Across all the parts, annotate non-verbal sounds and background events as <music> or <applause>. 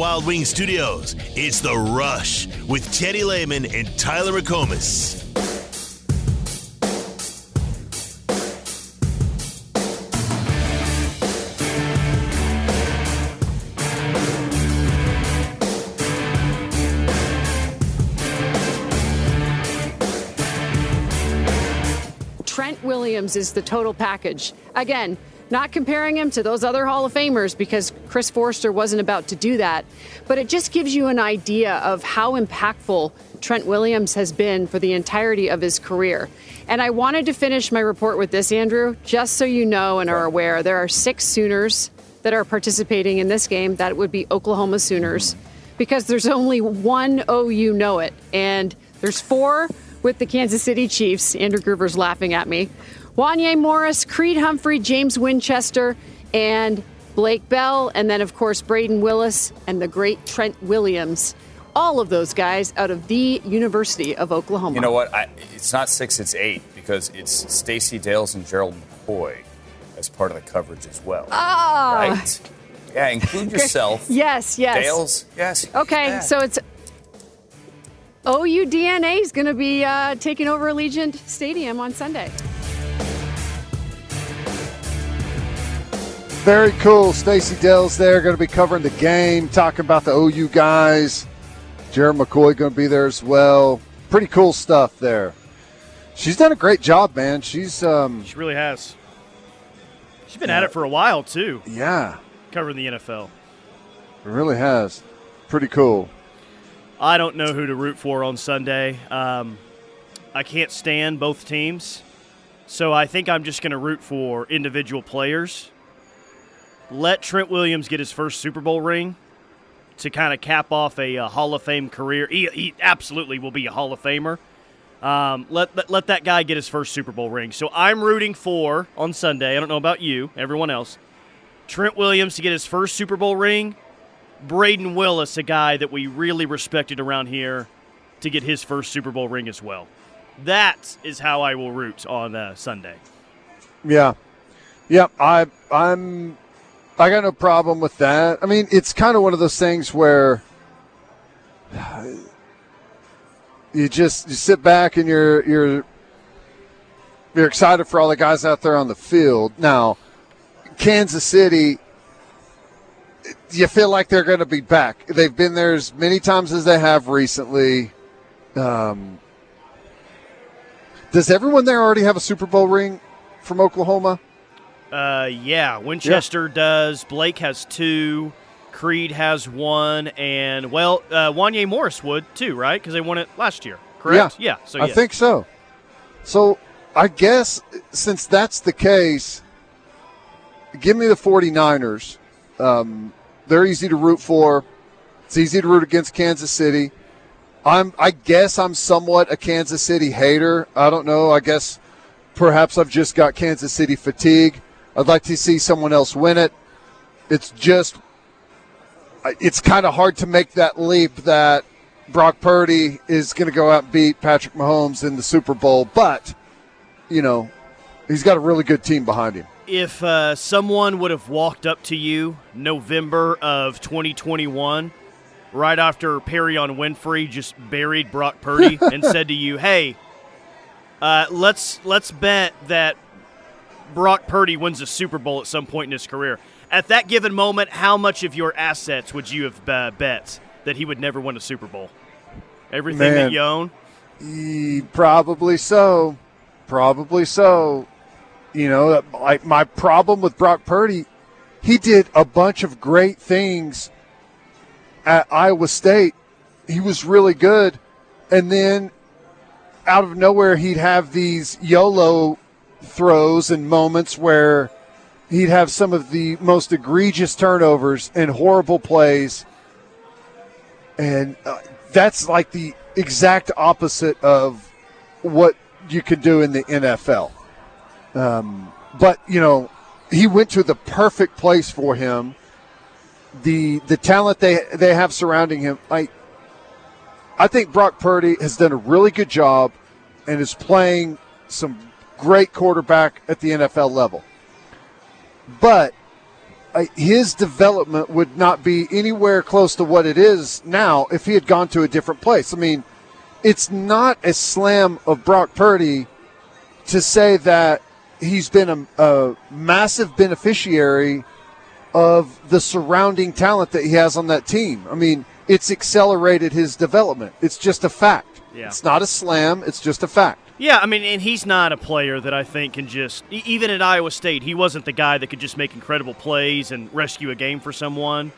Wild Wing Studios, it's The Rush with Teddy Lehman and Tyler McComas. Trent Williams is the total package. Again, not comparing him to those other Hall of Famers because Chris Foerster wasn't about to do that, but it just gives you an idea of how impactful Trent Williams has been for the entirety of his career. And I wanted to finish my report with this, Andrew, just so you know and are aware there are six Sooners that are participating in this game. That would be Oklahoma Sooners because there's only one OU know it. And there's four with the Kansas City Chiefs. Andrew Gruver's laughing at me. Wanya Morris, Creed Humphrey, James Winchester, and Blake Bell, and then, of course, Brayden Willis and the great Trent Williams. All of those guys out of the University of Oklahoma. You know what? I, it's not six, it's eight because it's Stacy Dales and Gerald McCoy as part of the coverage as well. Ah. Right? Yeah, include <laughs> yourself. yes, yes. Dales, yes. Okay, yeah. so it's OU DNA is going to be uh, taking over Allegiant Stadium on Sunday. Very cool. Stacy Dales there, going to be covering the game, talking about the OU guys. Gerald McCoy going to be there as well. Pretty cool stuff there. She's done a great job, man. She's um, She really has. She's been at it for a while too, yeah, covering the NFL. it really has. Pretty cool. I don't know who to root for on Sunday. Um, I can't stand both teams, so I think I'm just going to root for individual players. Let Trent Williams get his first Super Bowl ring to kind of cap off a, uh Hall of Fame career. He, he absolutely will be a Hall of Famer. Um, let, let let that guy get his first Super Bowl ring. So I'm rooting for on Sunday. I don't know about you, everyone else. Trent Williams to get his first Super Bowl ring. Brayden Willis, a guy that we really respected around here, to get his first Super Bowl ring as well. That is how I will root on uh, Sunday. Yeah, yeah. I I'm I got no problem with that. I mean, it's kind of one of those things where you just you sit back and you're you're you're excited for all the guys out there on the field. Now, Kansas City, you feel like they're going to be back. They've been there as many times as they have recently. Um, does everyone there already have a Super Bowl ring from Oklahoma? Uh, yeah, Winchester does. Blake has two. Creed has one, and well, uh, Wanya Morris would too, right? Because they won it last year, correct? Yeah, yeah. So I think so. So I guess since that's the case, give me the 49ers. Um, they're easy to root for. It's easy to root against Kansas City. I'm I guess I'm somewhat a Kansas City hater. I don't know. I guess perhaps I've just got Kansas City fatigue. I'd like to see someone else win it. It's just it's kind of hard to make that leap that Brock Purdy is going to go out and beat Patrick Mahomes in the Super Bowl, but you know, he's got a really good team behind him. If uh, someone would have walked up to you November of 2021, right after Perrion Winfrey just buried Brock Purdy, <laughs> and said to you, "Hey, uh, let's let's bet that Brock Purdy wins a Super Bowl at some point in his career." At that given moment, how much of your assets would you have uh, bet that he would never win a Super Bowl? Everything Man. that you own. E- probably so. Probably so. You know, like my problem with Brock Purdy, he did a bunch of great things at Iowa State. He was really good. And then out of nowhere, he'd have these YOLO throws and moments where he'd have some of the most egregious turnovers and horrible plays. And uh, that's like the exact opposite of what you could do in the NFL. Um, but, you know, he went to the perfect place for him. The the talent they they have surrounding him, I I think Brock Purdy has done a really good job and is playing some great quarterback at the NFL level. But uh, his development would not be anywhere close to what it is now if he had gone to a different place. I mean, it's not a slam of Brock Purdy to say that he's been a, a massive beneficiary of the surrounding talent that he has on that team. I mean, it's accelerated his development. It's just a fact. Yeah. It's not a slam, it's just a fact. Yeah, I mean, and he's not a player that I think can just, even at Iowa State, he wasn't the guy that could just make incredible plays and rescue a game for someone.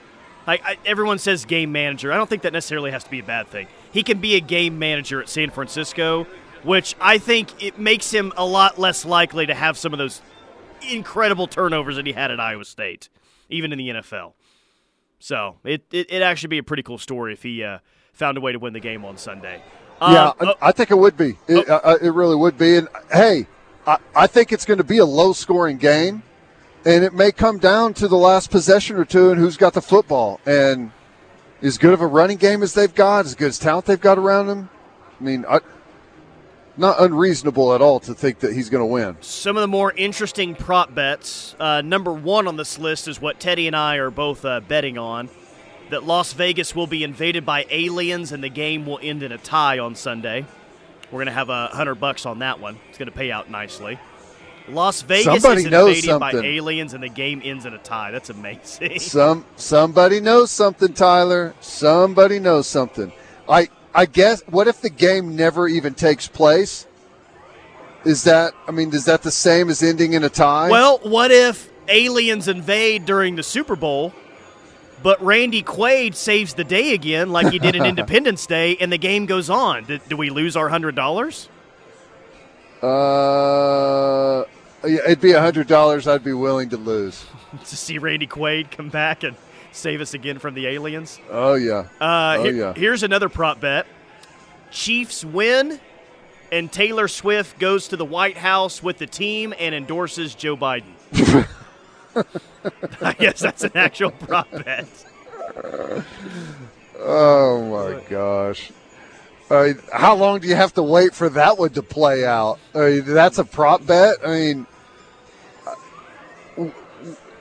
Like I, everyone says, game manager. I don't think that necessarily has to be a bad thing. He can be a game manager at San Francisco, which I think it makes him a lot less likely to have some of those incredible turnovers that he had at Iowa State, even in the NFL. So it it would actually be a pretty cool story if he uh, found a way to win the game on Sunday. Yeah, Um, oh, I, I think it would be. It, uh, it really would be. And hey, I, I think it's going to be a low scoring game, and it may come down to the last possession or two and who's got the football. And as good of a running game as they've got, as good as talent they've got around them, I mean, I, not unreasonable at all to think that he's going to win. Some of the more interesting prop bets. Uh, number one on this list is what Teddy and I are both uh, betting on that Las Vegas will be invaded by aliens and the game will end in a tie on Sunday. We're going to have a hundred bucks on that one. It's going to pay out nicely. Las Vegas Somebody is invaded by aliens and the game ends in a tie. That's amazing. <laughs> Some somebody knows something, Tyler. Somebody knows something. I I guess. What if the game never even takes place? Is that? I mean, is that the same as ending in a tie? Well, what if aliens invade during the Super Bowl, but Randy Quaid saves the day again, like he did in <laughs> Independence Day, and the game goes on? Do, do we lose our hundred dollars? Uh, it'd be a hundred dollars. I'd be willing to lose. <laughs> to see Randy Quaid come back and save us again from the aliens. Oh yeah. Uh, oh here- yeah. Here's another prop bet: Chiefs win, and Taylor Swift goes to the White House with the team and endorses Joe Biden. <laughs> I guess that's an actual prop bet. Oh my gosh. Mean, how long do you have to wait for that one to play out? I mean, that's a prop bet. I mean, uh,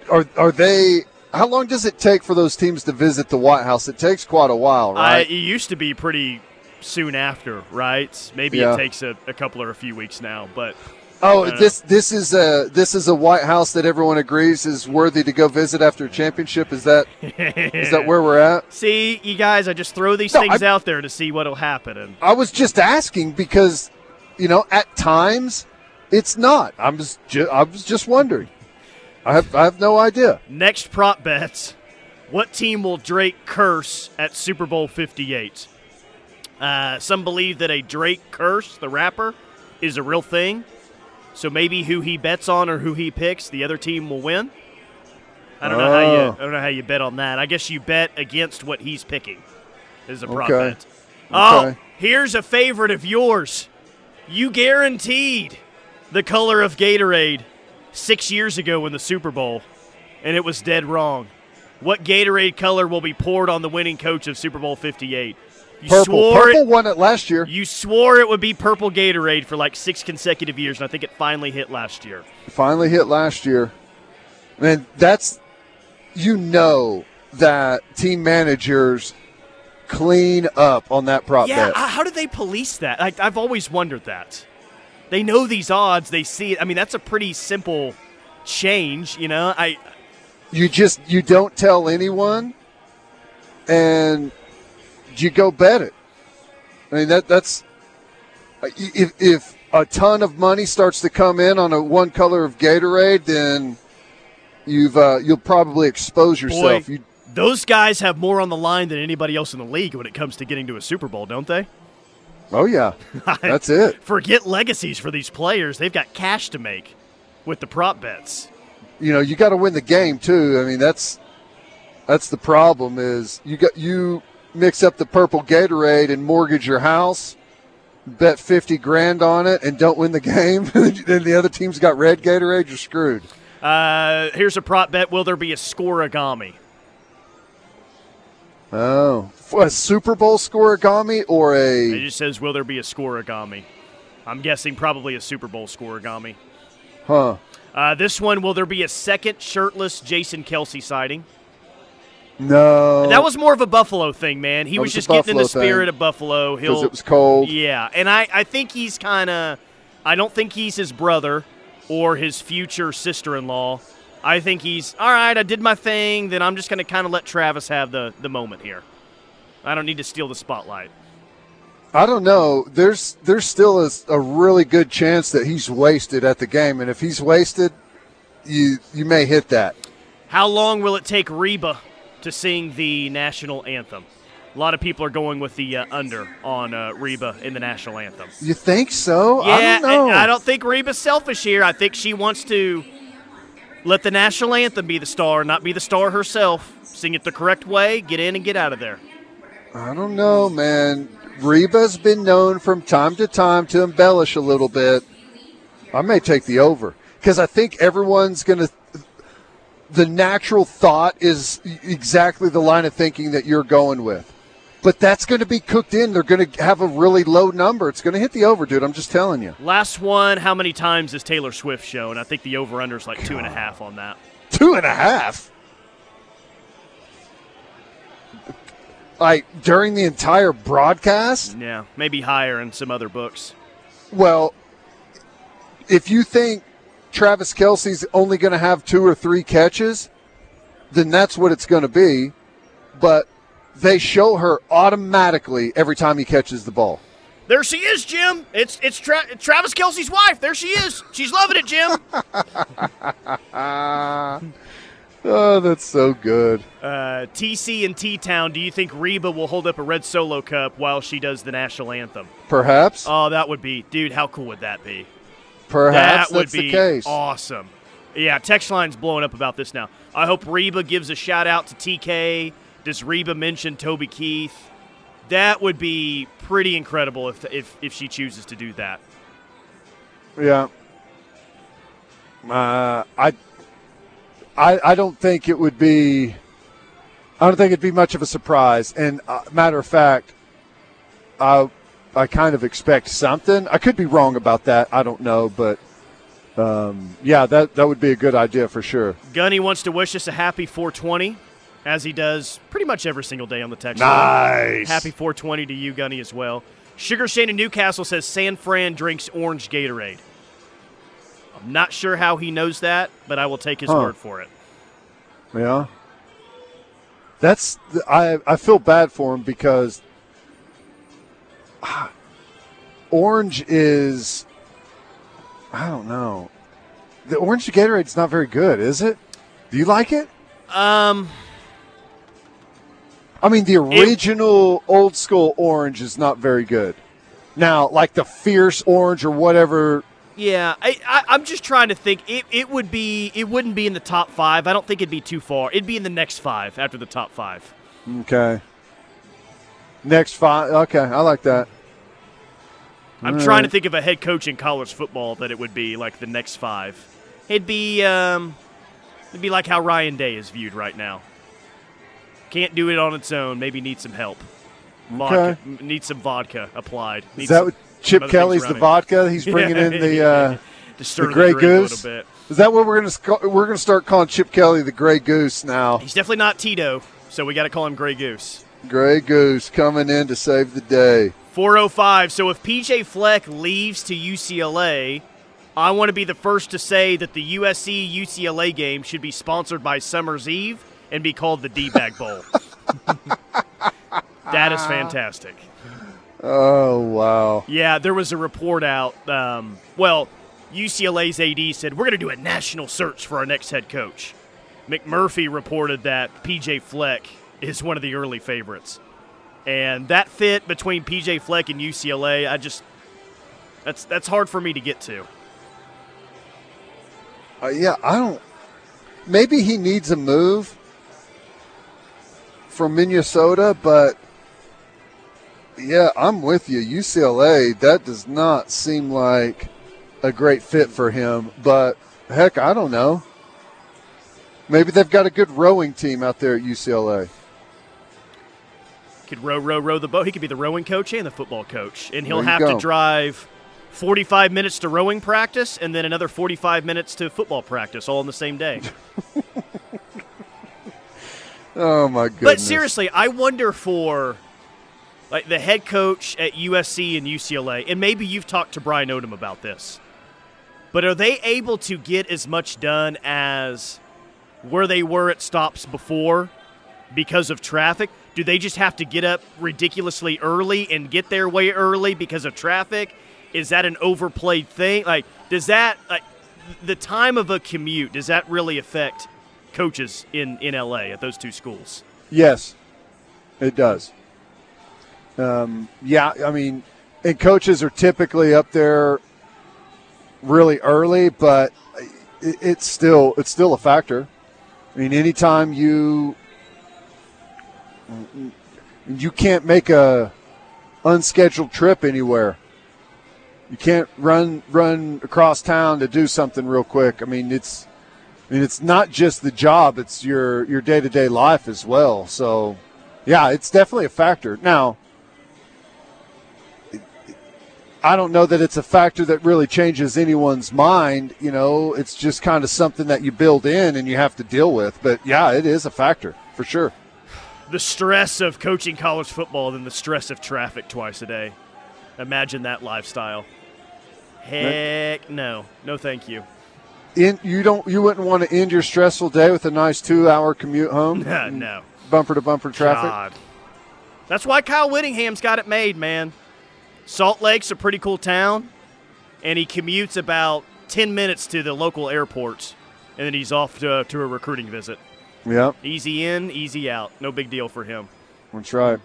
are are they? How long does it take for those teams to visit the White House? It takes quite a while, I, right? it used to be pretty soon after, right? Maybe Yeah. it takes a, a couple or a few weeks now, but oh, this this is a this is a White House that everyone agrees is worthy to go visit after a championship. Is that <laughs> is that where we're at? see, you guys, I just throw these No, things I- out there to see what'll happen, and I was just asking because, you know, at times it's not. I'm just, ju- I was just wondering. I have, I have no idea. Next prop bets. What team will Drake curse at Super Bowl 58? Uh, some believe that a Drake curse, the rapper, is a real thing. So maybe who he bets on or who he picks, the other team will win. I don't know how you Oh. I don't know how you bet on that. I guess you bet against what he's picking. Is a prop Okay. bet. Oh, Okay. here's a favorite of yours. You guaranteed the color of Gatorade six years ago in the Super Bowl, and it was dead wrong. What Gatorade color will be poured on the winning coach of Super Bowl 58? You Purple. swore Purple it. won it last year. You swore it would be purple Gatorade for like six consecutive years, and I think it finally hit last year. Finally hit last year. Man, that's, you know, that team managers clean up on that prop Yeah, bet. how do they police that? Like, I've always wondered that. They know these odds, they see it. I mean, that's a pretty simple change, you know. I you just, you don't tell anyone and you go bet it. I mean, that that's, if, if a ton of money starts to come in on a one color of Gatorade, then you've uh, you'll probably expose yourself. boy, You, those guys have more on the line than anybody else in the league when it comes to getting to a Super Bowl, don't they? oh yeah, <laughs> that's it. Forget legacies for these players; they've got cash to make with the prop bets. You know, you got to win the game too. I mean, that's that's the problem. Is you got you mix up the purple Gatorade and mortgage your house, bet fifty grand on it, and don't win the <laughs> game. then the other team's got red Gatorade. You're screwed. Uh, here's a prop bet: Will there be a scorigami? Oh, a Super Bowl scorigami or a. It just says, "Will there be a scorigami?" I'm guessing probably a Super Bowl scorigami. huh? Uh, this one, will there be a second shirtless Jason Kelce sighting? No, That was more of a Buffalo thing, man. He was, was just getting in the spirit thing. of Buffalo. because it was cold. Yeah, and I, I think he's kind of. I don't think he's his brother or his future sister in law. I think he's all right. I did my thing. Then I'm just going to kind of let Travis have the the moment here. I don't need to steal the spotlight. I don't know. There's there's still a, a really good chance that he's wasted at the game, and if he's wasted, you you may hit that. How long will it take Reba to sing the national anthem? A lot of people are going with the uh, under on uh, Reba in the national anthem. You think so? Yeah, I don't know. I don't think Reba's selfish here. I think she wants to let the national anthem be the star, not be the star herself. Sing it the correct way, get in and get out of there. I don't know, man. Reba's been known from time to time to embellish a little bit. I may take the over because I think everyone's going to. The natural thought is exactly the line of thinking that you're going with. But that's going to be cooked in. They're going to have a really low number. It's going to hit the over, dude. I'm just telling you. Last one, how many times is Taylor Swift shown? I think the over under is like two and a half on that. Two and a half. Like during the entire broadcast? Yeah, maybe higher in some other books. Well, if you think Travis Kelce's only going to have two or three catches, then that's what it's going to be. But they show her automatically every time he catches the ball. There she is, Jim. It's it's Tra- Travis Kelce's wife. There she is. She's loving it, Jim. <laughs> Oh, that's so good. Uh, TC and T Town. Do you think Reba will hold up a red solo cup while she does the national anthem? Perhaps, Oh, that would be, dude. How cool would that be? Perhaps that would be case. awesome. Yeah, text line's blowing up about this now. I hope Reba gives a shout out to TK. Does Reba mention Toby Keith? That would be pretty incredible if if, if she chooses to do that. Yeah. Uh, I, I, I don't think it would be. I don't think it'd be much of a surprise. And uh, matter of fact, I, I kind of expect something. I could be wrong about that. I don't know, but um, yeah, that that would be a good idea for sure. Gunny wants to wish us a happy 420, as he does pretty much every single day on the text line. Nice. Happy 420 to you, Gunny, as well. Sugar Shane in Newcastle says San Fran drinks orange Gatorade. I'm not sure how he knows that, but I will take his Huh. word for it. Yeah. That's I I feel bad for him because ah, orange is I don't know. The orange Gatorade's not very good, is it? Do you like it? Um, I mean, the original old school orange is not very good. Now, like the fierce orange or whatever. yeah, I, I, I'm just trying to think. It, it would be, it wouldn't be in the top five. I don't think it'd be too far. It'd be in the next five after the top five. Okay. Next five. Okay, I like that. I'm All trying to think of a head coach in college football that it would be like the next five. It'd be um, it'd be like how Ryan Day is viewed right now. Can't do it on its own. Maybe needs some help. Vodka, m- Needs some vodka applied. Is that some- Chip Kelly's the vodka? He's bringing in the <laughs> uh, the Grey drink a little Goose. bit. Is that what we're gonna sc- we're gonna start calling Chip Kelly the Grey Goose now? He's definitely not Tito, so we got to call him Grey Goose. Grey Goose coming in to save the day. 405. So if PJ Fleck leaves to UCLA, I want to be the first to say that the USC UCLA game should be sponsored by Summer's Eve and be called the D Bag Bowl. <laughs> that is fantastic. Oh wow! Yeah, there was a report out. Um, well, UCLA's AD said, We're going to do a national search for our next head coach. McMurphy reported that PJ Fleck is one of the early favorites. And that fit between PJ Fleck and UCLA, I just. That's, that's hard for me to get to. Uh, yeah, I don't. Maybe he needs a move from Minnesota, but yeah, I'm with you. UCLA, that does not seem like a great fit for him. But heck, I don't know. Maybe they've got a good rowing team out there at UCLA. Could row, row, row the boat. He could be the rowing coach and the football coach. And he'll have go. to drive 45 minutes to rowing practice and then another 45 minutes to football practice all on the same day. <laughs> oh my goodness! But seriously, I wonder for like the head coach at USC and UCLA, and maybe you've talked to Brian Odom about this. But are they able to get as much done as where they were at stops before because of traffic? Do they just have to get up ridiculously early and get there way early because of traffic? Is that an overplayed thing? Like, does that like the time of a commute? Does that really affect coaches in in LA at those two schools? Yes, it does. Um, yeah, I mean, and coaches are typically up there really early, but it, it's still it's still a factor. I mean, anytime you Mm-hmm. you can't make a unscheduled trip anywhere. You can't run run across town to do something real quick. I mean, it's I mean, it's not just the job; it's your your day to day life as well. So, yeah, it's definitely a factor. Now, I don't know that it's a factor that really changes anyone's mind. You know, it's just kind of something that you build in and you have to deal with. But yeah, it is a factor for sure. The stress of coaching college football than the stress of traffic twice a day. Imagine that lifestyle. Heck no, no, thank you. In, you don't. You wouldn't want to end your stressful day with a nice two-hour commute home. <laughs> no, bumper to bumper traffic. God. That's why Kyle Whittingham's got it made, man. Salt Lake's a pretty cool town, and he commutes about 10 minutes to the local airports, and then he's off to, to a recruiting visit. Yeah. Easy in, easy out. No big deal for him. That's right.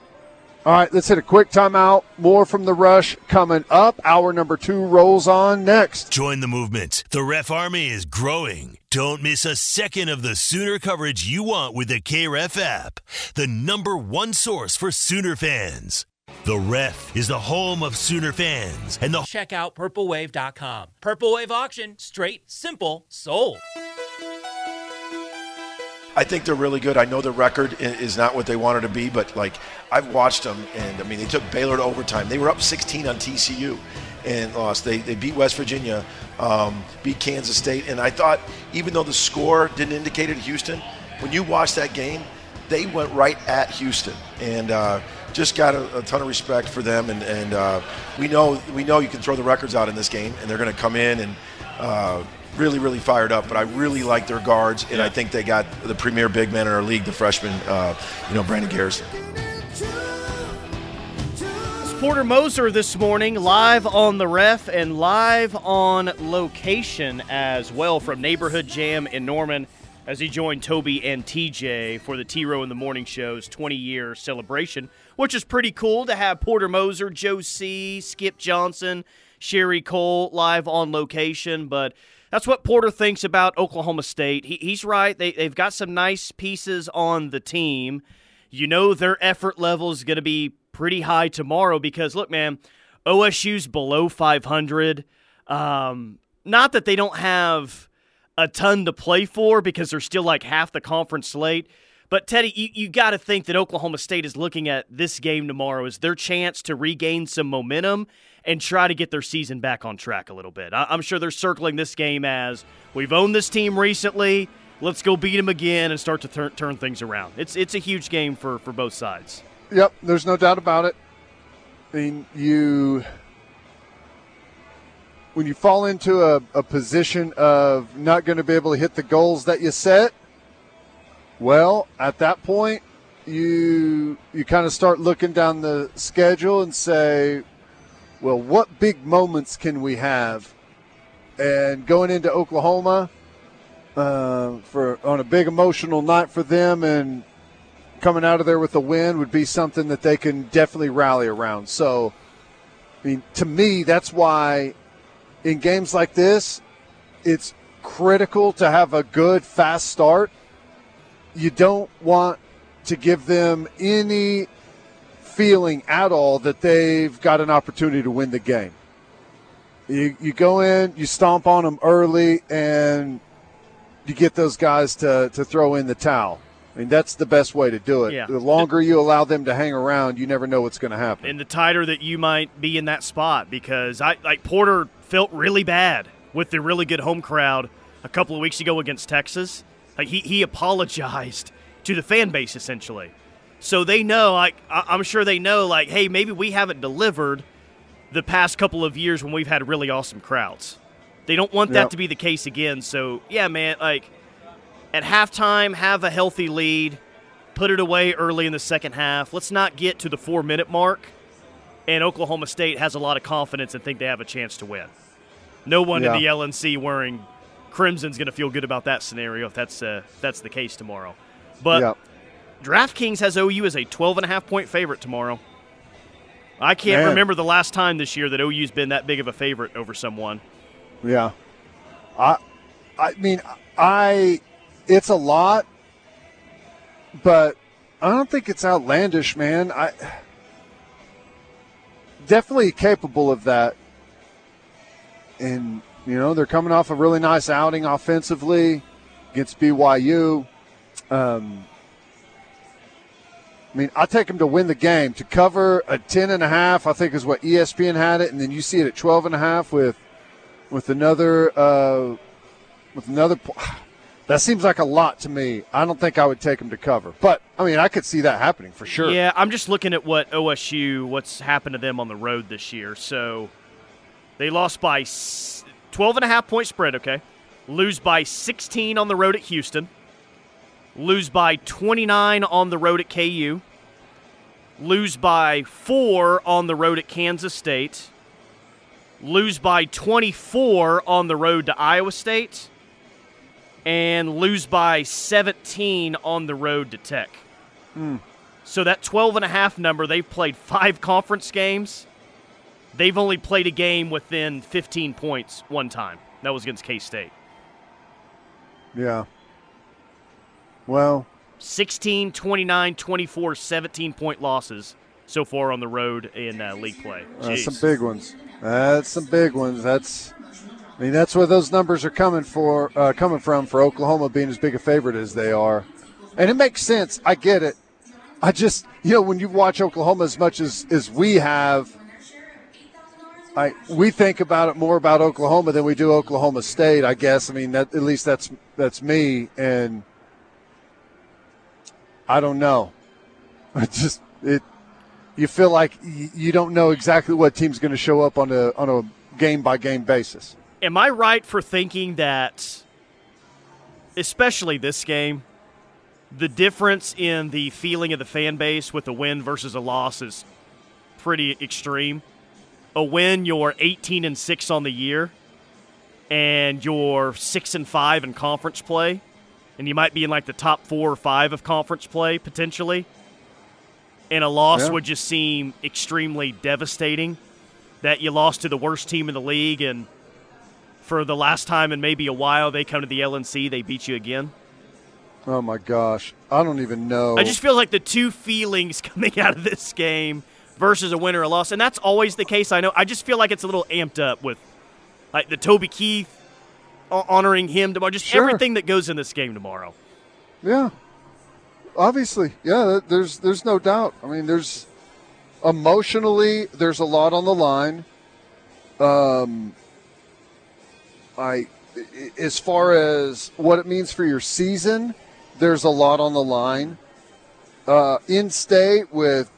All right, let's hit a quick timeout. More from the rush coming up. Hour number two rolls on next. Join the movement. The Ref Army is growing. Don't miss a second of the Sooner coverage you want with the KREF app, the number one source for Sooner fans. The Ref is the home of Sooner fans and the check out purplewave.com. Purple Wave auction, straight, simple, sold. I think they're really good. I know the record is not what they wanted to be, but like I've watched them, and I mean they took Baylor to overtime. They were up 16 on TCU and lost. They, they beat West Virginia, um, beat Kansas State, and I thought even though the score didn't indicate it, Houston, when you watch that game, they went right at Houston, and uh, just got a, a, ton of respect for them. And, and uh, we know we know you can throw the records out in this game, and they're going to come in and. Uh, really, really fired up. But I really like their guards, and yeah. I think they got the premier big man in our league, the freshman, uh, you know, Brandon Garrison. Porter Moser this morning, live on the ref and live on location as well from Neighborhood Jam in Norman as he joined Toby and TJ for the T Row in the Morning Show's 20 year celebration, which is pretty cool to have Porter Moser, Joe C., Skip Johnson, Sherri Coale live on location. But that's what Porter thinks about Oklahoma State. He, he's right. They, they've got some nice pieces on the team. You know their effort level is going to be pretty high tomorrow because, look, man, OSU's below 500. Um, not that they don't have a ton to play for because they're still like half the conference slate. But Teddy, you, you got to think that Oklahoma State is looking at this game tomorrow as their chance to regain some momentum and try to get their season back on track a little bit. I, I'm sure they're circling this game as we've owned this team recently. Let's go beat them again and start to turn, turn things around. It's it's a huge game for, for both sides. Yep, there's no doubt about it. I mean, you when you fall into a, a position of not going to be able to hit the goals that you set, well, at that point, you you kind of start looking down the schedule and say, well, what big moments can we have? And going into Oklahoma uh, for on a big emotional night for them, and coming out of there with a win would be something that they can definitely rally around. So, I mean, to me, that's why in games like this, it's critical to have a good, fast start. You don't want to give them any feeling at all that they've got an opportunity to win the game. You, you go in, you stomp on them early, and you get those guys to, to throw in the towel. I mean, that's the best way to do it. Yeah. The longer you allow them to hang around, you never know what's going to happen. and the tighter that you might be in that spot because I like Porter felt really bad with the really good home crowd a couple of weeks ago against Texas. Like he, he apologized to the fan base essentially. So they know like I- I'm sure they know like hey maybe we haven't delivered the past couple of years when we've had really awesome crowds. They don't want that Yep. to be the case again. So yeah man like at halftime have a healthy lead, put it away early in the second half. Let's not get to the 4 minute mark and Oklahoma State has a lot of confidence and think they have a chance to win. No one in the LNC wearing crimson's going to feel good about that scenario if that's uh, if that's the case tomorrow. But yeah. DraftKings has OU as a 12 and a half point favorite tomorrow. I can't Man. remember the last time this year that OU's been that big of a favorite over someone. Yeah. I I mean I it's a lot but I don't think it's outlandish, man. I definitely capable of that. And you know, they're coming off a really nice outing offensively against BYU. Um I mean, I take them to win the game. To cover a 10 and a half, I think is what ESPN had it, and then you see it at 12 and a half with with another uh, with another. <sighs> That seems like a lot to me. I don't think I would take them to cover, but I mean, I could see that happening for sure. Yeah, I'm just looking at what OSU, what's happened to them on the road this year. So they lost by 12 and a half point spread, okay? Lose by 16 on the road at Houston. Lose by 29 on the road at KU. Lose by 4 on the road at Kansas State. Lose by 24 on the road to Iowa State. And lose by 17 on the road to Tech. Hmm. So that 12 and a half number, they've played five conference games. They've only played a game within 15 points one time. That was against K State. Yeah. Well, 16, 29, 24, 17 point losses so far on the road in uh, league play. that's some big ones. That's some big ones. That's. I mean, that's where those numbers are coming for, uh, coming from for Oklahoma being as big a favorite as they are, and it makes sense. I get it. I just, you know, when you watch Oklahoma as much as as we have, I we think about it more about Oklahoma than we do Oklahoma State. I guess. I mean, that at least that's that's me, and I don't know. <laughs> I just it. You feel like you don't know exactly what team's going to show up on a on a game by game basis. Am I right for thinking that, especially this game, the difference in the feeling of the fan base with a win versus a loss is pretty extreme? A win, you're 18 and six on the year, and you're six and five in conference play, and you might be in like the top four or five of conference play potentially. And a loss Yeah. would just seem extremely devastating. That you lost to the worst team in the league, and for the last time in maybe a while, they come to the LNC, they beat you again. Oh my gosh, I don't even know. I just feel like the two feelings <laughs> coming out of this game versus a win or a loss, and that's always the case. I know. I just feel like it's a little amped up with like the Toby Keith honoring him tomorrow, just Sure. everything that goes in this game tomorrow. yeah, obviously, yeah. There's there's no doubt. I mean, there's emotionally there's a lot on the line. Um, I i- as far as what it means for your season, there's a lot on the line. Uh, in state with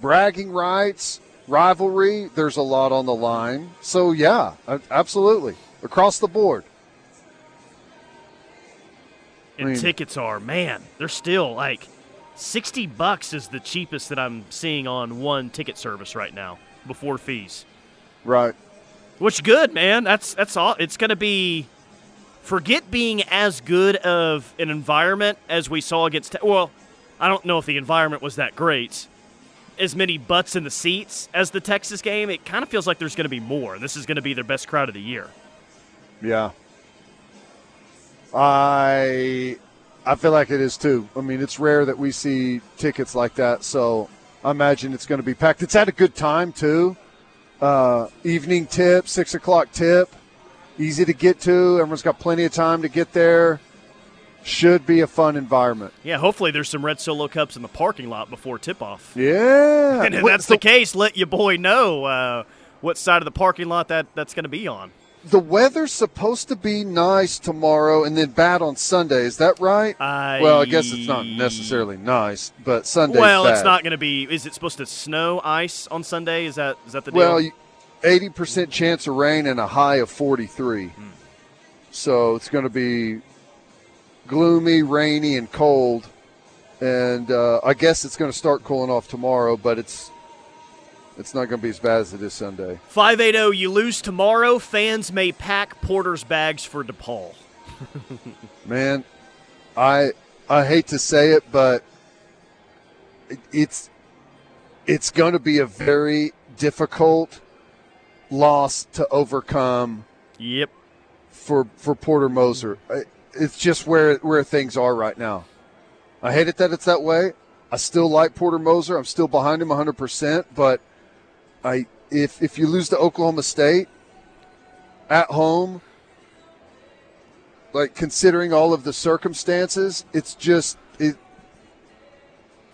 bragging rights, rivalry, there's a lot on the line. So yeah, absolutely across the board. And mean- tickets are man, they're still like sixty bucks is the cheapest that I'm seeing on one ticket service right now before fees. Right. Which good, man. That's that's all. It's going to be. Forget being as good of an environment as we saw against. Well, I don't know if the environment was that great. As many butts in the seats as the Texas game, it kind of feels like there's going to be more. This is going to be their best crowd of the year. Yeah. I I feel like it is too. I mean, it's rare that we see tickets like that, so I imagine it's going to be packed. It's at a good time too. Uh, evening tip, six o'clock tip, easy to get to. Everyone's got plenty of time to get there. Should be a fun environment. Yeah, hopefully there's some red solo cups in the parking lot before tip off. Yeah, <laughs> And if that's so the case, let your boy know uh, what side of the parking lot that, that's going to be on. the weather's supposed to be nice tomorrow and then bad on Sunday. Is that right? I- well, I guess it's not necessarily nice, but Sunday. well, it's not going to be. Is it supposed to snow, ice on Sunday? Is that is that the deal? Well, eighty percent chance of rain and a high of forty-three. Hmm. So it's going to be gloomy, rainy, and cold. And uh, I guess it's going to start cooling off tomorrow, but it's it's not going to be as bad as it is Sunday. 580, you lose tomorrow. Fans may pack Porter's bags for DePaul. <laughs> Man, I I hate to say it, but it- it's it's going to be a very difficult loss to overcome Yep. for for Porter Moser. It's just where where things are right now. I hate it that it's that way. I still like Porter Moser. I'm still behind him 100%, but I if if you lose to Oklahoma State at home like considering all of the circumstances, it's just it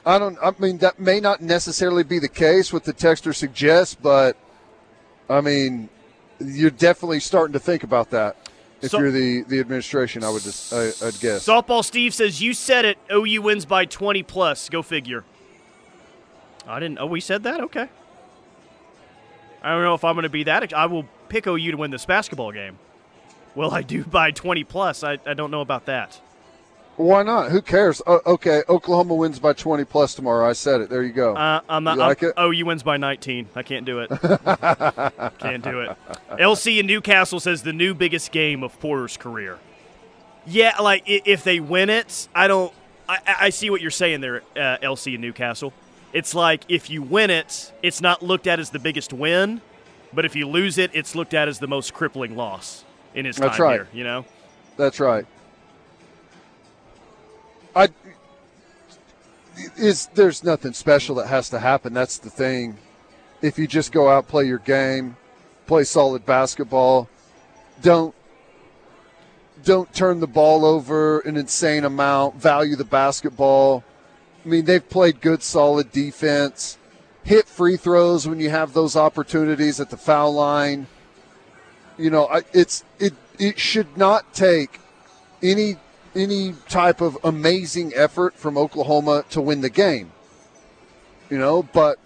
I don't I mean that may not necessarily be the case what the texter suggests, but I mean you're definitely starting to think about that. If So- you're the, the administration, I would just I, I'd guess. Softball Steve says, You said it. OU wins by 20 plus. Go figure. I didn't. Oh, we said that? Okay. I don't know if I'm going to be that. I will pick OU to win this basketball game. Well, I do by 20 plus. I, I don't know about that. Why not? Who cares? O- okay, Oklahoma wins by 20 plus tomorrow. I said it. There you go. Uh, I'm not. You like I'm, it? OU wins by 19. I can't do it. <laughs> can't do it. LC in Newcastle says the new biggest game of Porter's career. Yeah, like if they win it, I don't. I, I- I see what you're saying there, uh, LC in Newcastle. It's like if you win it, it's not looked at as the biggest win, but if you lose it, it's looked at as the most crippling loss in his That's time right. here. You know. That's right. I is there's nothing special that has to happen. That's the thing. If you just go out, play your game, play solid basketball, don't don't turn the ball over an insane amount, value the basketball. I mean, they've played good solid defense. Hit free throws when you have those opportunities at the foul line. You know, it's it it should not take any any type of amazing effort from Oklahoma to win the game. You know, but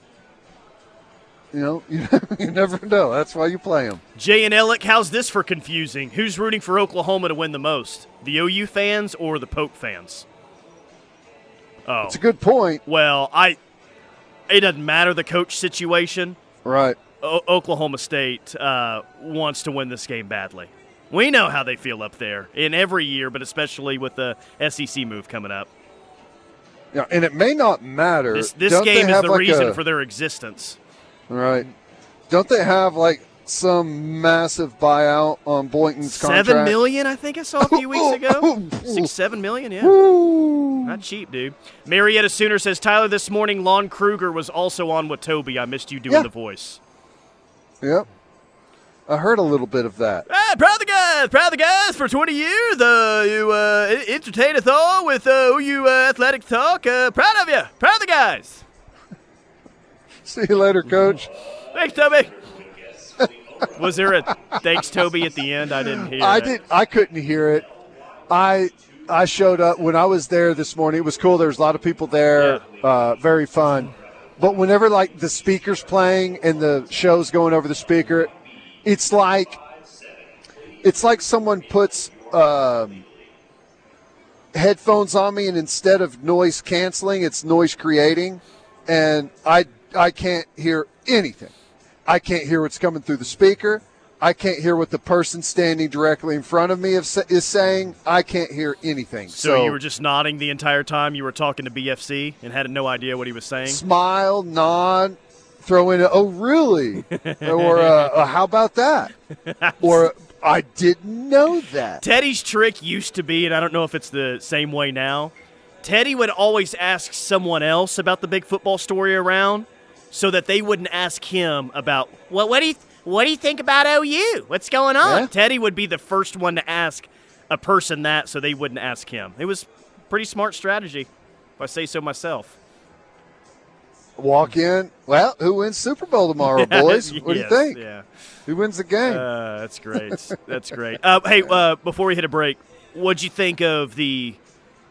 you know, you, <laughs> you never know. That's why you play them. Jay and Ellick, how's this for confusing? Who's rooting for Oklahoma to win the most? The OU fans or the Pope fans? Oh, It's a good point, well, I. It doesn't matter the coach situation. right? O- Oklahoma State uh, wants to win this game badly. We know how they feel up there in every year, but especially with the SEC move coming up. Yeah, and it may not matter. This, this game is the like reason a- for their existence. right. Don't they have like some massive buyout on Boynton's contract? Seven million, I think I saw a few weeks ago. <laughs> Six, seven million, yeah. Not cheap, dude. Marietta Sooner says Tyler this morning. Lon Kruger was also on with Toby. I missed you doing Yeah. the voice. Yep. I heard a little bit of that. Ah, proud of the guys, proud of the guys for 20 years. Uh, you uh, entertain us all with uh, OU uh, athletic talk. Uh, proud of you, proud of the guys. <laughs> See you later, coach. Thanks, Toby. <laughs> was there a thanks, Toby, at the end? I didn't hear. I it. did. I couldn't hear it. I I showed up when I was there this morning. It was cool. There was a lot of people there. Uh, very fun. But whenever like the speakers playing and the show's going over the speaker, it's like it's like someone puts um, headphones on me, and instead of noise canceling, it's noise creating, and I I can't hear anything. I can't hear what's coming through the speaker. I can't hear what the person standing directly in front of me is, is saying. I can't hear anything. So, you were just nodding the entire time you were talking to BFC and had no idea what he was saying. smile, nod, throw in a, oh, really? <laughs> or uh, uh, how about that? or I didn't know that. Teddy's trick used to be, and I don't know if it's the same way now. Teddy would always ask someone else about the big football story around, so that they wouldn't ask him about well, what do you what do you think about OU? What's going on? Yeah. Teddy would be the first one to ask a person that so they wouldn't ask him. It was pretty smart strategy, if I say so myself. Walk in. Well, who wins Super Bowl tomorrow, <laughs> boys? What do you think? Yeah. Who wins the game? Uh, that's great. that's great. Uh, hey, uh, before we hit a break, what'd you think of the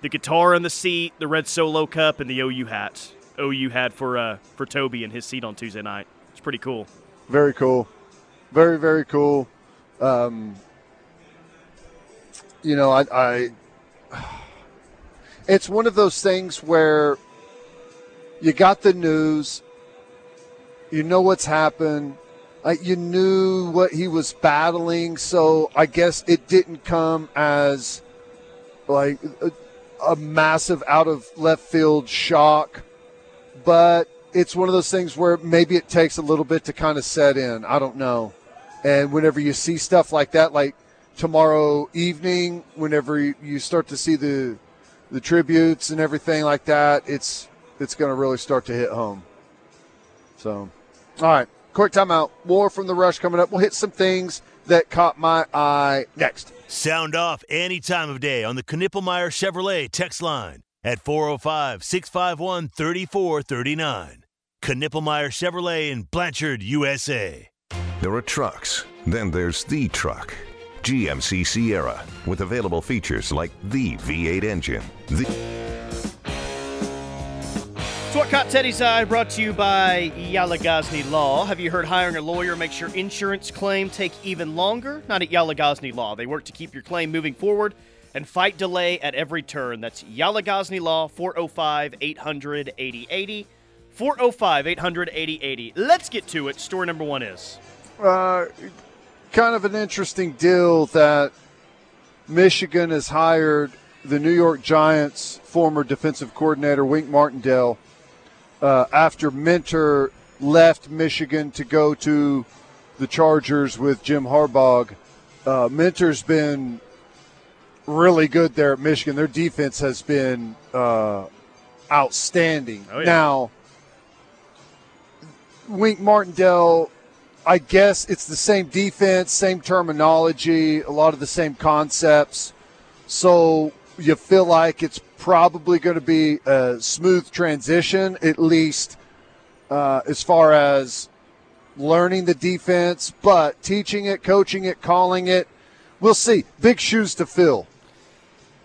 the guitar on the seat, the red solo cup, and the OU hat? OU had for uh, for Toby and his seat on Tuesday night. It's pretty cool. Very cool. Very, very cool. Um, you know, I, I. <sighs> It's one of those things where you got the news, you know what's happened, like you knew what he was battling, so I guess it didn't come as like a, a massive out of left field shock, but it's one of those things where maybe it takes a little bit to kind of set in. I don't know. And whenever you see stuff like that, like tomorrow evening, whenever you, start to see the the tributes and everything like that, it's it's going to really start to hit home. So, all right, quick timeout. More from the rush coming up. We'll hit some things that caught my eye next. Sound off any time of day on the Knippelmier Chevrolet text line at 405 651 3439. Knippelmier Chevrolet in Blanchard, USA. There are trucks, then there's the truck. GMC Sierra, with available features like the V8 engine, the What caught Teddy's eye brought to you by Yalagazni Law. Have you heard hiring a lawyer makes your insurance claim take even longer? Not at Yalagazni Law. They work to keep your claim moving forward and fight delay at every turn. That's Yalagazni Law, 405 800 8080. 405 800 8080. Let's get to it. Story number one is. Uh, kind of an interesting deal that Michigan has hired the New York Giants former defensive coordinator Wink Martindale uh, after Minter left Michigan to go to the Chargers with Jim Harbaugh. Uh, Minter's been really good there at Michigan. Their defense has been uh, outstanding. Oh, yeah. Now, Wink Martindale I guess it's the same defense, same terminology, a lot of the same concepts. So you feel like it's probably going to be a smooth transition, at least uh, as far as learning the defense, but teaching it, coaching it, calling it. We'll see. Big shoes to fill.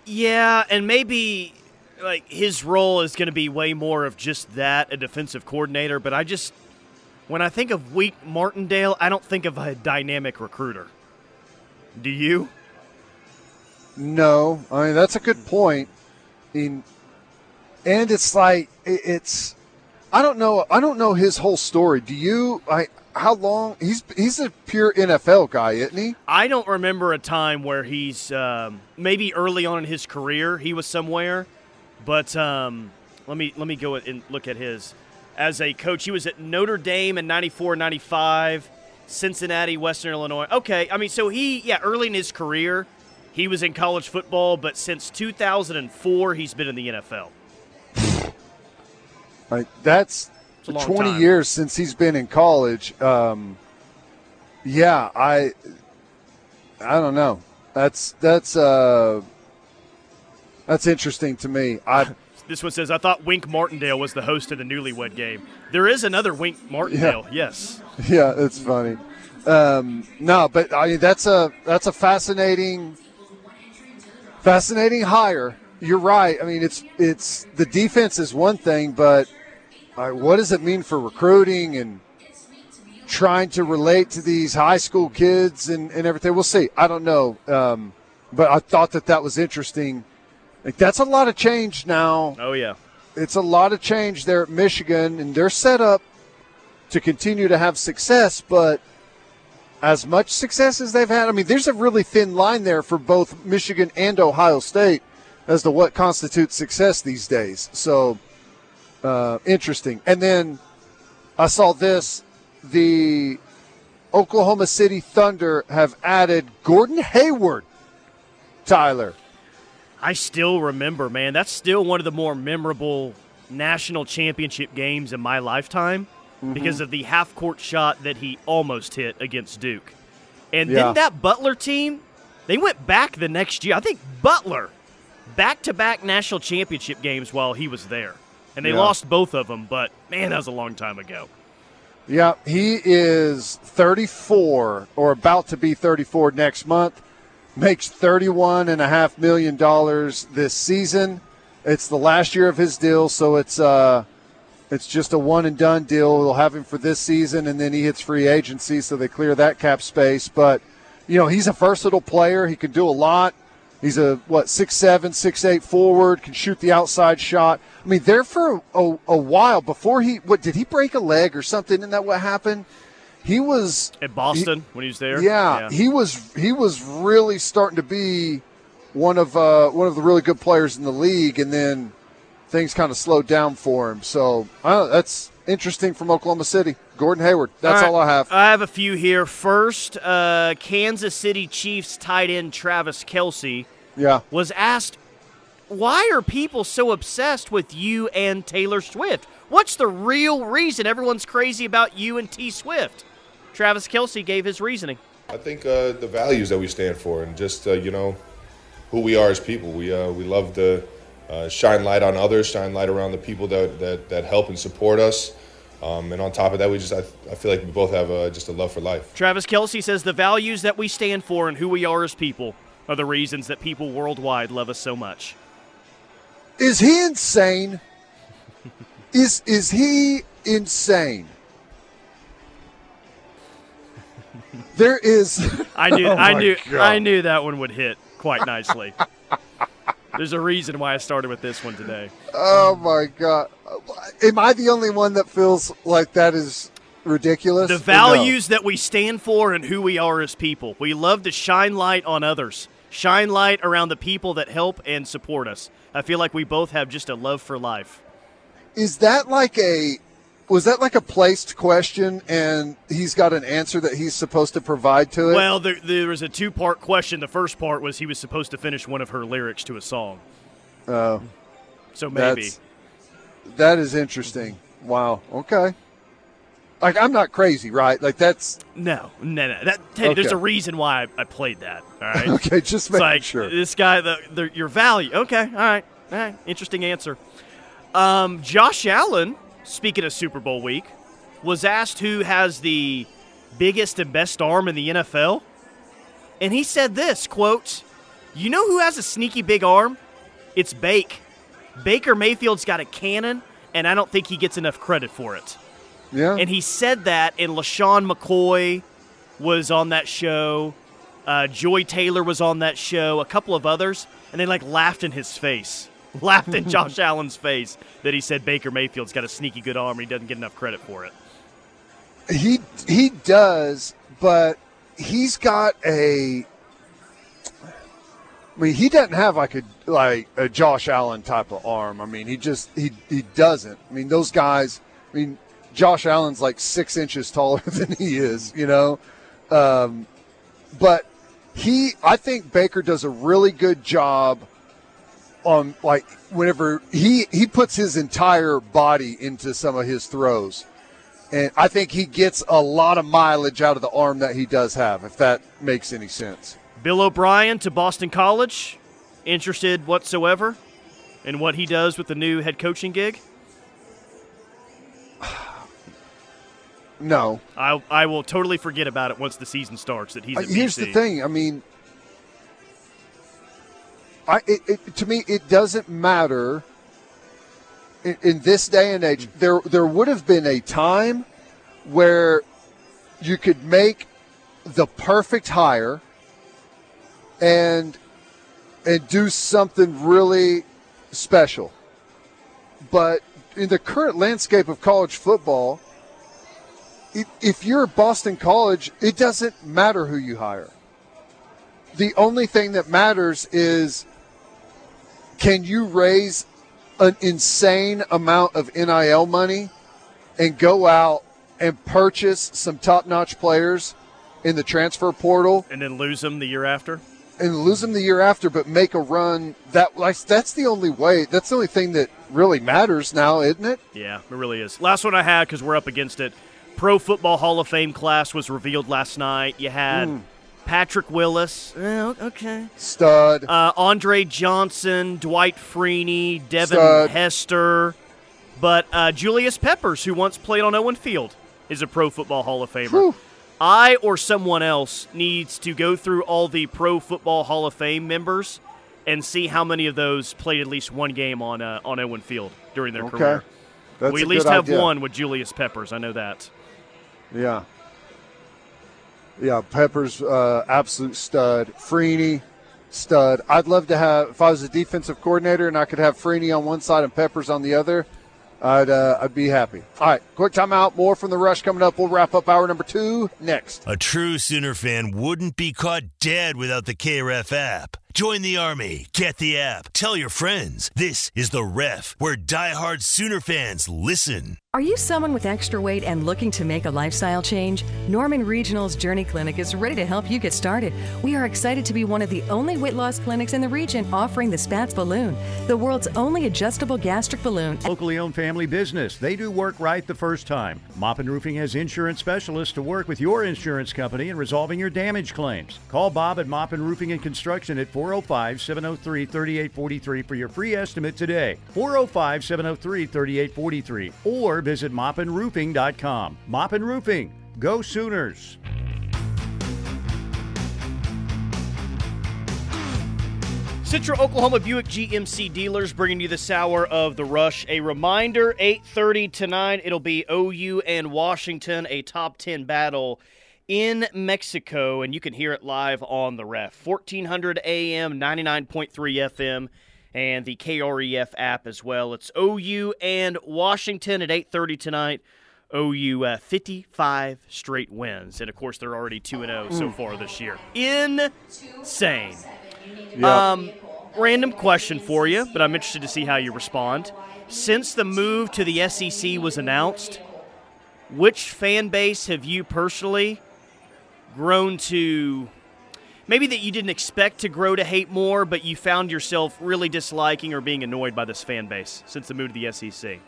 Yeah, and maybe like his role is going to be way more of just that, a defensive coordinator. But I just, when I think of Wink Martindale, I don't think of a dynamic recruiter. Do you? No, I mean that's a good point. Mean, and it's like it- it's. I don't know. I don't know his whole story. Do you? I how long he's he's a pure NFL guy, isn't he? I don't remember a time where he's um, maybe early on in his career he was somewhere, but um, let me let me go and look at his as a coach. He was at Notre Dame in 94, 95, Cincinnati, Western Illinois. Okay, I mean, so he yeah, early in his career he was in college football, but since 2004 he's been in the NFL. Like that's It's a long 20 time. years since he's been in college. Um, yeah, I I don't know. That's that's uh that's interesting to me. I <laughs> This one says, I thought Wink Martindale was the host of the Newlywed Game. There is another Wink Martindale, yes. <laughs> yeah, it's funny. Um, no, but I mean that's a that's a fascinating fascinating hire. You're right. I mean it's it's the defense is one thing, but uh, what does it mean for recruiting and trying to relate to these high school kids and, and everything? We'll see. I don't know, um, but I thought that that was interesting. Like that's a lot of change now Oh, yeah. it's a lot of change there at Michigan, and they're set up to continue to have success, but as much success as they've had, I mean, there's a really thin line there for both Michigan and Ohio State as to what constitutes success these days. So, uh, interesting. And then I saw this the Oklahoma City Thunder have added Gordon Hayward, Tyler. I still remember, man. That's still one of the more memorable national championship games in my lifetime Mm-hmm. because of the half court shot that he almost hit against Duke. And Yeah. then that Butler team, They went back the next year. I think Butler, back to back national championship games while he was there. And they Yeah. lost both of them, but man, that was a long time ago. Yeah, he is 34 or about to be 34 next month. Makes 31 and a half million dollars this season. It's the last year of his deal, so it's uh it's just a one and done deal. They'll have him for this season and then he hits free agency so they clear that cap space, but you know, he's a versatile player. He can do a lot. He's a what six seven, six eight forward. Can shoot the outside shot. I mean, there for a, a while before he what did he break a leg or something? Isn't that what happened? He was At Boston when he was there. yeah, he was he was really starting to be one of uh, one of the really good players in the league, and then things kind of slowed down for him. So uh, that's interesting from Oklahoma City. Gordon Hayward. That's all, right. I have. I have a few here. First, uh, Kansas City Chiefs tight end Travis Kelce Yeah. was asked, Why are people so obsessed with you and Taylor Swift? What's the real reason everyone's crazy about you and T Swift? Travis Kelce gave his reasoning. I think uh, the values that we stand for, and just uh, you know who we are as people. We uh, we love to uh, shine light on others, shine light around the people that that, that help and support us. Um, and on top of that, we just I, I feel like we both have uh, just a love for life. Travis Kelce says the values that we stand for and who we are as people are the reasons that people worldwide love us so much. Is he insane? is is he insane? There is. <laughs> I knew Oh I knew God. I knew that one would hit quite nicely. <laughs> There's a reason why I started with this one today. Oh my god! Am I the only one that feels like that is ridiculous? The Or no? values that we stand for and who we are as people. We love to shine light on others, shine light around the people that help and support us. I feel like we both have just a love for life. is that like a was that like a placed question and he's got an answer that he's supposed to provide to it? Well, there, there was a two part question. The first part was he was supposed to finish one of her lyrics to a song. Oh, So maybe. that's interesting. Wow. Okay. Like I'm not crazy, right? Like that's No, no, no. That, Teddy, there's a reason why I, I played that. All right. <laughs> okay. Just making like sure. this guy, the, the your value. Okay, all right, all right. Interesting answer. Um, Josh Allen, speaking of Super Bowl week, was asked who has the biggest and best arm in the NFL, and he said this quote: "You know who has a sneaky big arm? It's Bake. Baker Mayfield's got a cannon, and I don't think he gets enough credit for it." Yeah. And he said that, and LeSean McCoy was on that show. Uh, Joy Taylor was on that show. A couple of others, and they like laughed in his face, <laughs> laughed in Josh Allen's face that he said Baker Mayfield's got a sneaky good arm. and He doesn't get enough credit for it. He he does, but he's got a. I mean, he doesn't have like a like a Josh Allen type of arm. I mean, he just he he doesn't. I mean, those guys. I mean, Josh Allen's like six inches taller <laughs> than he is. You know, um, but he. I think Baker does a really good job on like whenever he he puts his entire body into some of his throws. And I think he gets a lot of mileage out of the arm that he does have, if that makes any sense. Bill O'Brien to Boston College, interested whatsoever in what he does with the new head coaching gig? <sighs> No. I I will totally forget about it once the season starts. That he's Uh, Here's BC. the thing. I mean, I it, it, to me it doesn't matter. In, in this day and age, mm. there there would have been a time where you could make the perfect hire and and do something really special. But in the current landscape of college football, if, if you're Boston College, it doesn't matter who you hire. The only thing that matters is can you raise an insane amount of NIL money and go out and purchase some top notch players in the transfer portal and then lose them the year after. and lose them the year after, but make a run that like that's the only way. That's the only thing that really matters now, isn't it? Yeah, it really is. Last one I had because we're up against it. Pro Football Hall of Fame class was revealed last night. You had Hmm. Patrick Willis, eh, okay. Stud. Uh, Andre Johnson, Dwight Freeney, Devin Stud. Hester, but uh, Julius Peppers, who once played on Owen Field, is a Pro Football Hall of Famer. Whew. I or someone else needs to go through all the Pro Football Hall of Fame members and see how many of those played at least one game on uh, on Owen Field during their Okay. career. That's we a at least good have idea. one with Julius Peppers. I know that. Yeah. Yeah, Peppers, uh, absolute stud. Freeney, stud. I'd love to have, if I was a defensive coordinator and I could have Freeney on one side and Peppers on the other, I'd, uh, I'd be happy. All right, quick timeout. More from the rush coming up. We'll wrap up hour number two next. A true Sooner fan wouldn't be caught dead without the KREF app. Join the army. Get the app. Tell your friends. This is the ref, where diehard Sooner fans listen. Are you someone with extra weight and looking to make a lifestyle change? Norman Regional's Journey Clinic is ready to help you get started. We are excited to be one of the only weight loss clinics in the region offering the Spatz Balloon, the world's only adjustable gastric balloon. Locally owned family business. They do work right the first time. Moppin Roofing has insurance specialists to work with your insurance company in resolving your damage claims. Call Bob at Moppin Roofing and Construction at 405 703 3843 for your free estimate today. 405 703 3843 or visit moppinroofing.com. Moppin Roofing. Go Sooners. Central Oklahoma Buick GMC dealers bringing you this hour of the rush. A reminder: 8:30 tonight. It'll be OU and Washington, a top 10 battle in Mexico, and you can hear it live on the Ref. 1400 AM, 99.3 FM, and the KREF app as well. It's OU and Washington at 8:30 tonight. OU uh, 55 straight wins, and of course they're already 2 and 0 so far this year. Insane. Um, random question for you, but I'm interested to see how you respond. Since the move to the SEC was announced, which fan base have you personally grown to? Maybe that you didn't expect to grow to hate more, but you found yourself really disliking or being annoyed by this fan base since the move to the SEC.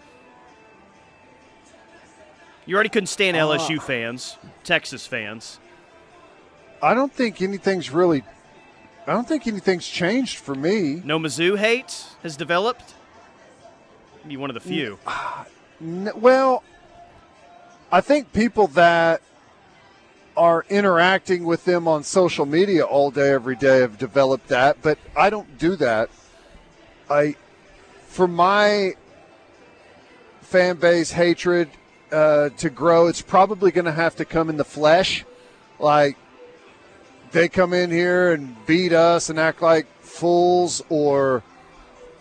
You already couldn't stand uh, LSU fans, Texas fans. I don't think anything's really, I don't think anything's changed for me. No Mizzou hate has developed. Be one of the few. <sighs> Well, I think people that are interacting with them on social media all day, every day have developed that, but I don't do that. I, for my fan base hatred uh, to grow, it's probably going to have to come in the flesh. Like, they come in here and beat us and act like fools, or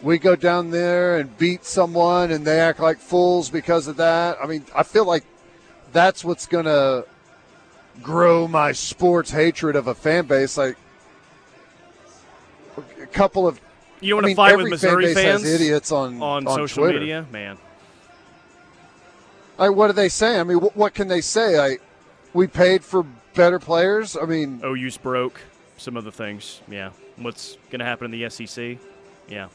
we go down there and beat someone and they act like fools because of that. I mean, I feel like that's what's going to grow my sports hatred of a fan base. Like a couple of You want I to fight with Missouri fan fans idiots on on, on social Twitter. media, man. Like, what do they say? I mean, what, what can they say? Like, we paid for better players. I mean, OU's broke. Some other things, yeah. What's going to happen in the SEC? Yeah.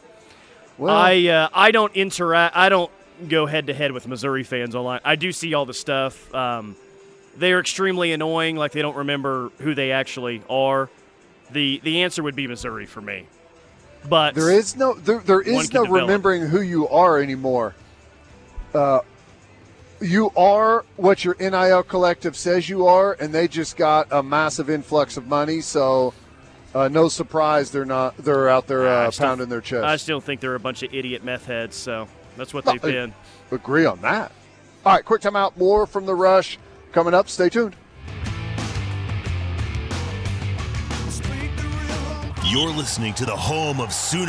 well, I uh, I don't interact. I don't go head to head with Missouri fans online. I do see all the stuff. Um, they are extremely annoying. Like they don't remember who they actually are. The the answer would be Missouri for me. But there is no there, there is no develop. remembering who you are anymore. Uh, you are what your NIL collective says you are, and they just got a massive influx of money. So, uh, no surprise they're not they're out there uh, still- pounding their chest. I still think they're a bunch of idiot meth heads. So that's what they've I- been. Agree on that. All right, quick time out. More from the rush coming up. Stay tuned. You're listening to the home of Sooner